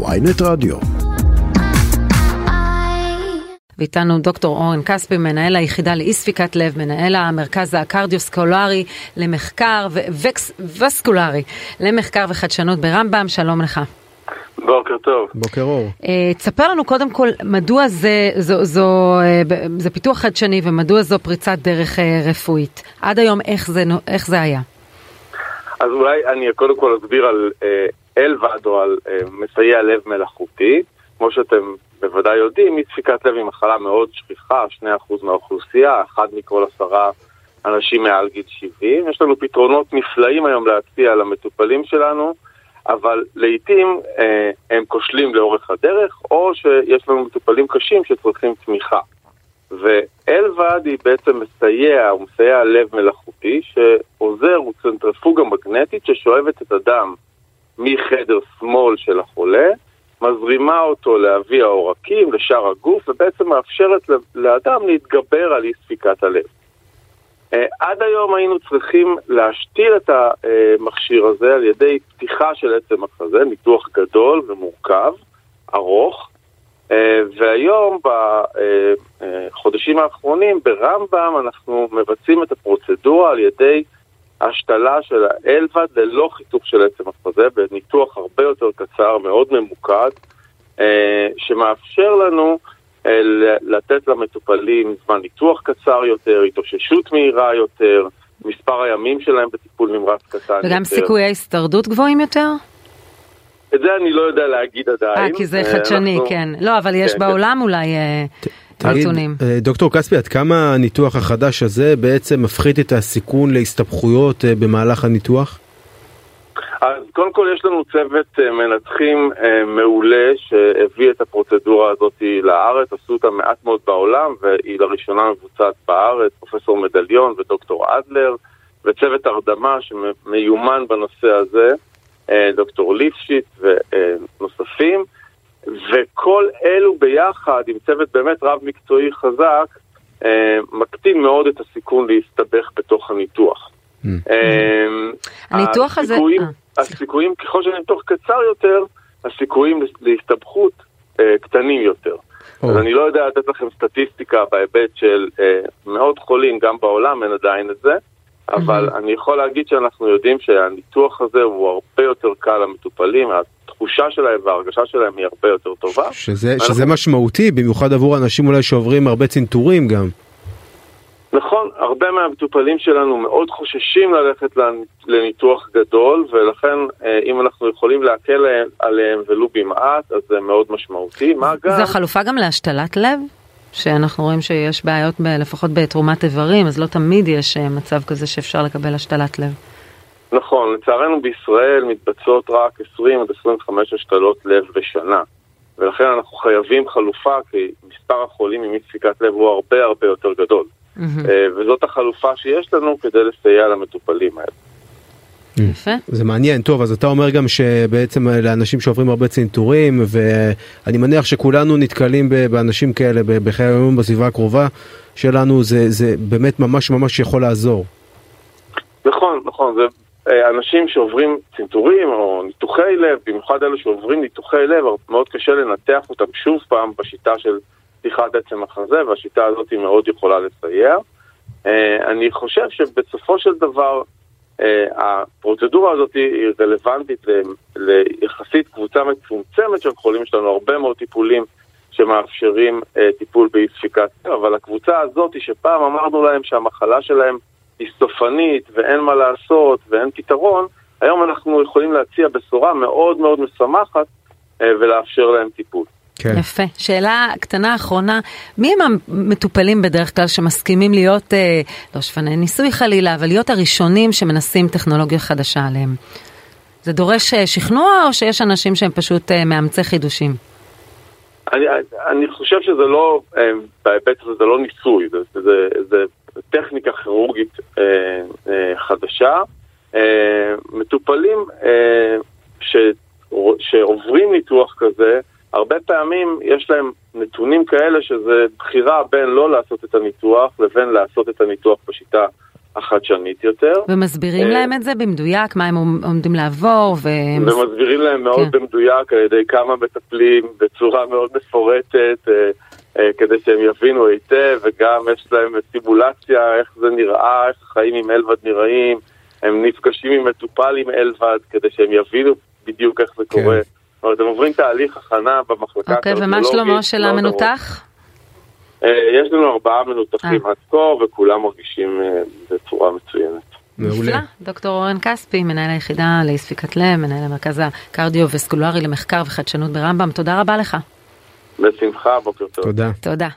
ויינט רדיו. ואיתנו דוקטור אורן כספי, מנהל היחידה לאי ספיקת לב, מנהל המרכז הקרדיוסקולרי למחקר וווסקולרי למחקר וחדשנות ברמב"ם, שלום לך. בוקר טוב. בוקר אור. Uh, תספר לנו קודם כל מדוע זה, זו, זו, uh, זה פיתוח חדשני ומדוע זו פריצת דרך uh, רפואית. עד היום איך זה, איך זה היה? אז אולי אני קודם כל אסביר על uh, אלבד או על uh, מסייע לב מלאכותי. כמו שאתם בוודאי יודעים, אי דפיקת לב היא מחלה מאוד שכיחה, 2% מהאוכלוסייה, אחד מכל עשרה אנשים מעל גיל 70. יש לנו פתרונות נפלאים היום להציע למטופלים שלנו. אבל לעיתים אה, הם כושלים לאורך הדרך, או שיש לנו מטופלים קשים שצריכים תמיכה. ואלבד היא בעצם מסייע, הוא מסייע לב מלאכותי, שעוזר, הוא צנטרפוגה מגנטית ששואבת את הדם מחדר שמאל של החולה, מזרימה אותו לאבי העורקים, לשאר הגוף, ובעצם מאפשרת לאדם להתגבר על אי ספיקת הלב. אה, עד היום היינו צריכים להשתיל את המכשיר הזה על ידי פתיחה של עצם החזה, ניתוח גדול ומורכב, ארוך, אה, והיום בחודשים האחרונים ברמב"ם אנחנו מבצעים את הפרוצדורה על ידי השתלה של האלבד ללא חיתוך של עצם החזה, בניתוח הרבה יותר קצר, מאוד ממוקד, אה, שמאפשר לנו אה, לתת למטופלים זמן ניתוח קצר יותר, התאוששות מהירה יותר, מספר הימים שלהם בטיפול נמרץ קטן יותר. וגם סיכויי הישרדות גבוהים יותר? את זה אני לא יודע להגיד עדיין. אה, כי זה אה, חדשני, אנחנו... כן. לא, אבל יש כן, בעולם כן. אולי נתונים. דוקטור כספי, עד כמה הניתוח החדש הזה בעצם מפחית את הסיכון להסתבכויות במהלך הניתוח? אז קודם כל יש לנו צוות אה, מנתחים אה, מעולה שהביא את הפרוצדורה הזאת לארץ, עשו אותה מעט מאוד בעולם והיא לראשונה מבוצעת בארץ, פרופסור מדליון ודוקטור אדלר וצוות הרדמה שמיומן בנושא הזה, אה, דוקטור ליפשיט ונוספים וכל אלו ביחד עם צוות באמת רב מקצועי חזק מקטין מאוד את הסיכון להסתבך בתוך הניתוח. Mm. הניתוח הזה... הסיכויים, ככל שהניתוח קצר יותר, הסיכויים להסתבכות אה, קטנים יותר. אז אני לא יודע לתת לכם סטטיסטיקה בהיבט של אה, מאות חולים, גם בעולם אין עדיין את זה, אבל mm-hmm. אני יכול להגיד שאנחנו יודעים שהניתוח הזה הוא הרבה יותר קל למטופלים, התחושה שלהם וההרגשה שלהם היא הרבה יותר טובה. שזה, שזה משמעותי, במיוחד עבור אנשים אולי שעוברים הרבה צנתורים גם. נכון, הרבה מהמטופלים שלנו מאוד חוששים ללכת לניתוח גדול, ולכן אה, אם אנחנו יכולים להקל עליהם ולו במעט, אז זה מאוד משמעותי. מה גם... זו חלופה גם להשתלת לב? שאנחנו רואים שיש בעיות, ב, לפחות בתרומת איברים, אז לא תמיד יש אה, מצב כזה שאפשר לקבל השתלת לב. נכון, לצערנו בישראל מתבצעות רק 20 עד 25 השתלות לב בשנה. ולכן אנחנו חייבים חלופה, כי מספר החולים עם אי דפיקת לב הוא הרבה הרבה יותר גדול. Mm-hmm. וזאת החלופה שיש לנו כדי לסייע למטופלים האלה. יפה. זה מעניין, טוב, אז אתה אומר גם שבעצם לאנשים שעוברים הרבה צנתורים, ואני מניח שכולנו נתקלים באנשים כאלה בחיי היום בסביבה הקרובה שלנו, זה, זה באמת ממש ממש יכול לעזור. נכון, נכון, זה אה, אנשים שעוברים צנתורים או ניתוחי לב, במיוחד אלו שעוברים ניתוחי לב, מאוד קשה לנתח אותם שוב פעם בשיטה של פתיחת עצם החזה, והשיטה הזאת היא מאוד יכולה לסייע. אה, אני חושב שבסופו של דבר הפרוצדורה הזאת היא רלוונטית ליחסית קבוצה מצומצמת של חולים, יש לנו הרבה מאוד טיפולים שמאפשרים אה, טיפול באי ספיקת אבל הקבוצה הזאת שפעם אמרנו להם שהמחלה שלהם היא סופנית ואין מה לעשות ואין פתרון, היום אנחנו יכולים להציע בשורה מאוד מאוד משמחת ולאפשר להם טיפול. כן. יפה. שאלה קטנה אחרונה, מי הם המטופלים בדרך כלל שמסכימים להיות, אה, לא שפני ניסוי חלילה, אבל להיות הראשונים שמנסים טכנולוגיה חדשה עליהם? זה דורש אה, שכנוע או שיש אנשים שהם פשוט אה, מאמצי חידושים? אני, אני חושב שזה לא, אה, בהיבט הזה זה לא ניסוי, זה, זה, זה טכניקה כירורגית אה, אה, חדשה. אה, מטופלים אה, ש, שעוברים ניתוח כזה, הרבה פעמים יש להם נתונים כאלה שזה בחירה בין לא לעשות את הניתוח לבין לעשות את הניתוח בשיטה החדשנית יותר. ומסבירים אה, להם את זה במדויק, מה הם עומדים לעבור, והם... ומסבירים להם מאוד כן. במדויק על ידי כמה מטפלים בצורה מאוד מפורטת, אה, אה, כדי שהם יבינו היטב, וגם יש להם סימולציה, איך זה נראה, איך החיים עם אלבד נראים, הם נפגשים עם מטופל עם אלבד, כדי שהם יבינו בדיוק איך זה כן. קורה. עוברים תהליך הכנה במחלקה אוקיי, ומה שלמה של המנותח? יש לנו ארבעה מנותחים עד כה, וכולם מרגישים בצורה מצוינת. מעולה. דוקטור אורן כספי, מנהל היחידה לאי ספיקת לב, מנהל המרכז הקרדיו-וסקולרי למחקר וחדשנות ברמב"ם, תודה רבה לך. בשמחה, בוקר טוב. תודה. תודה.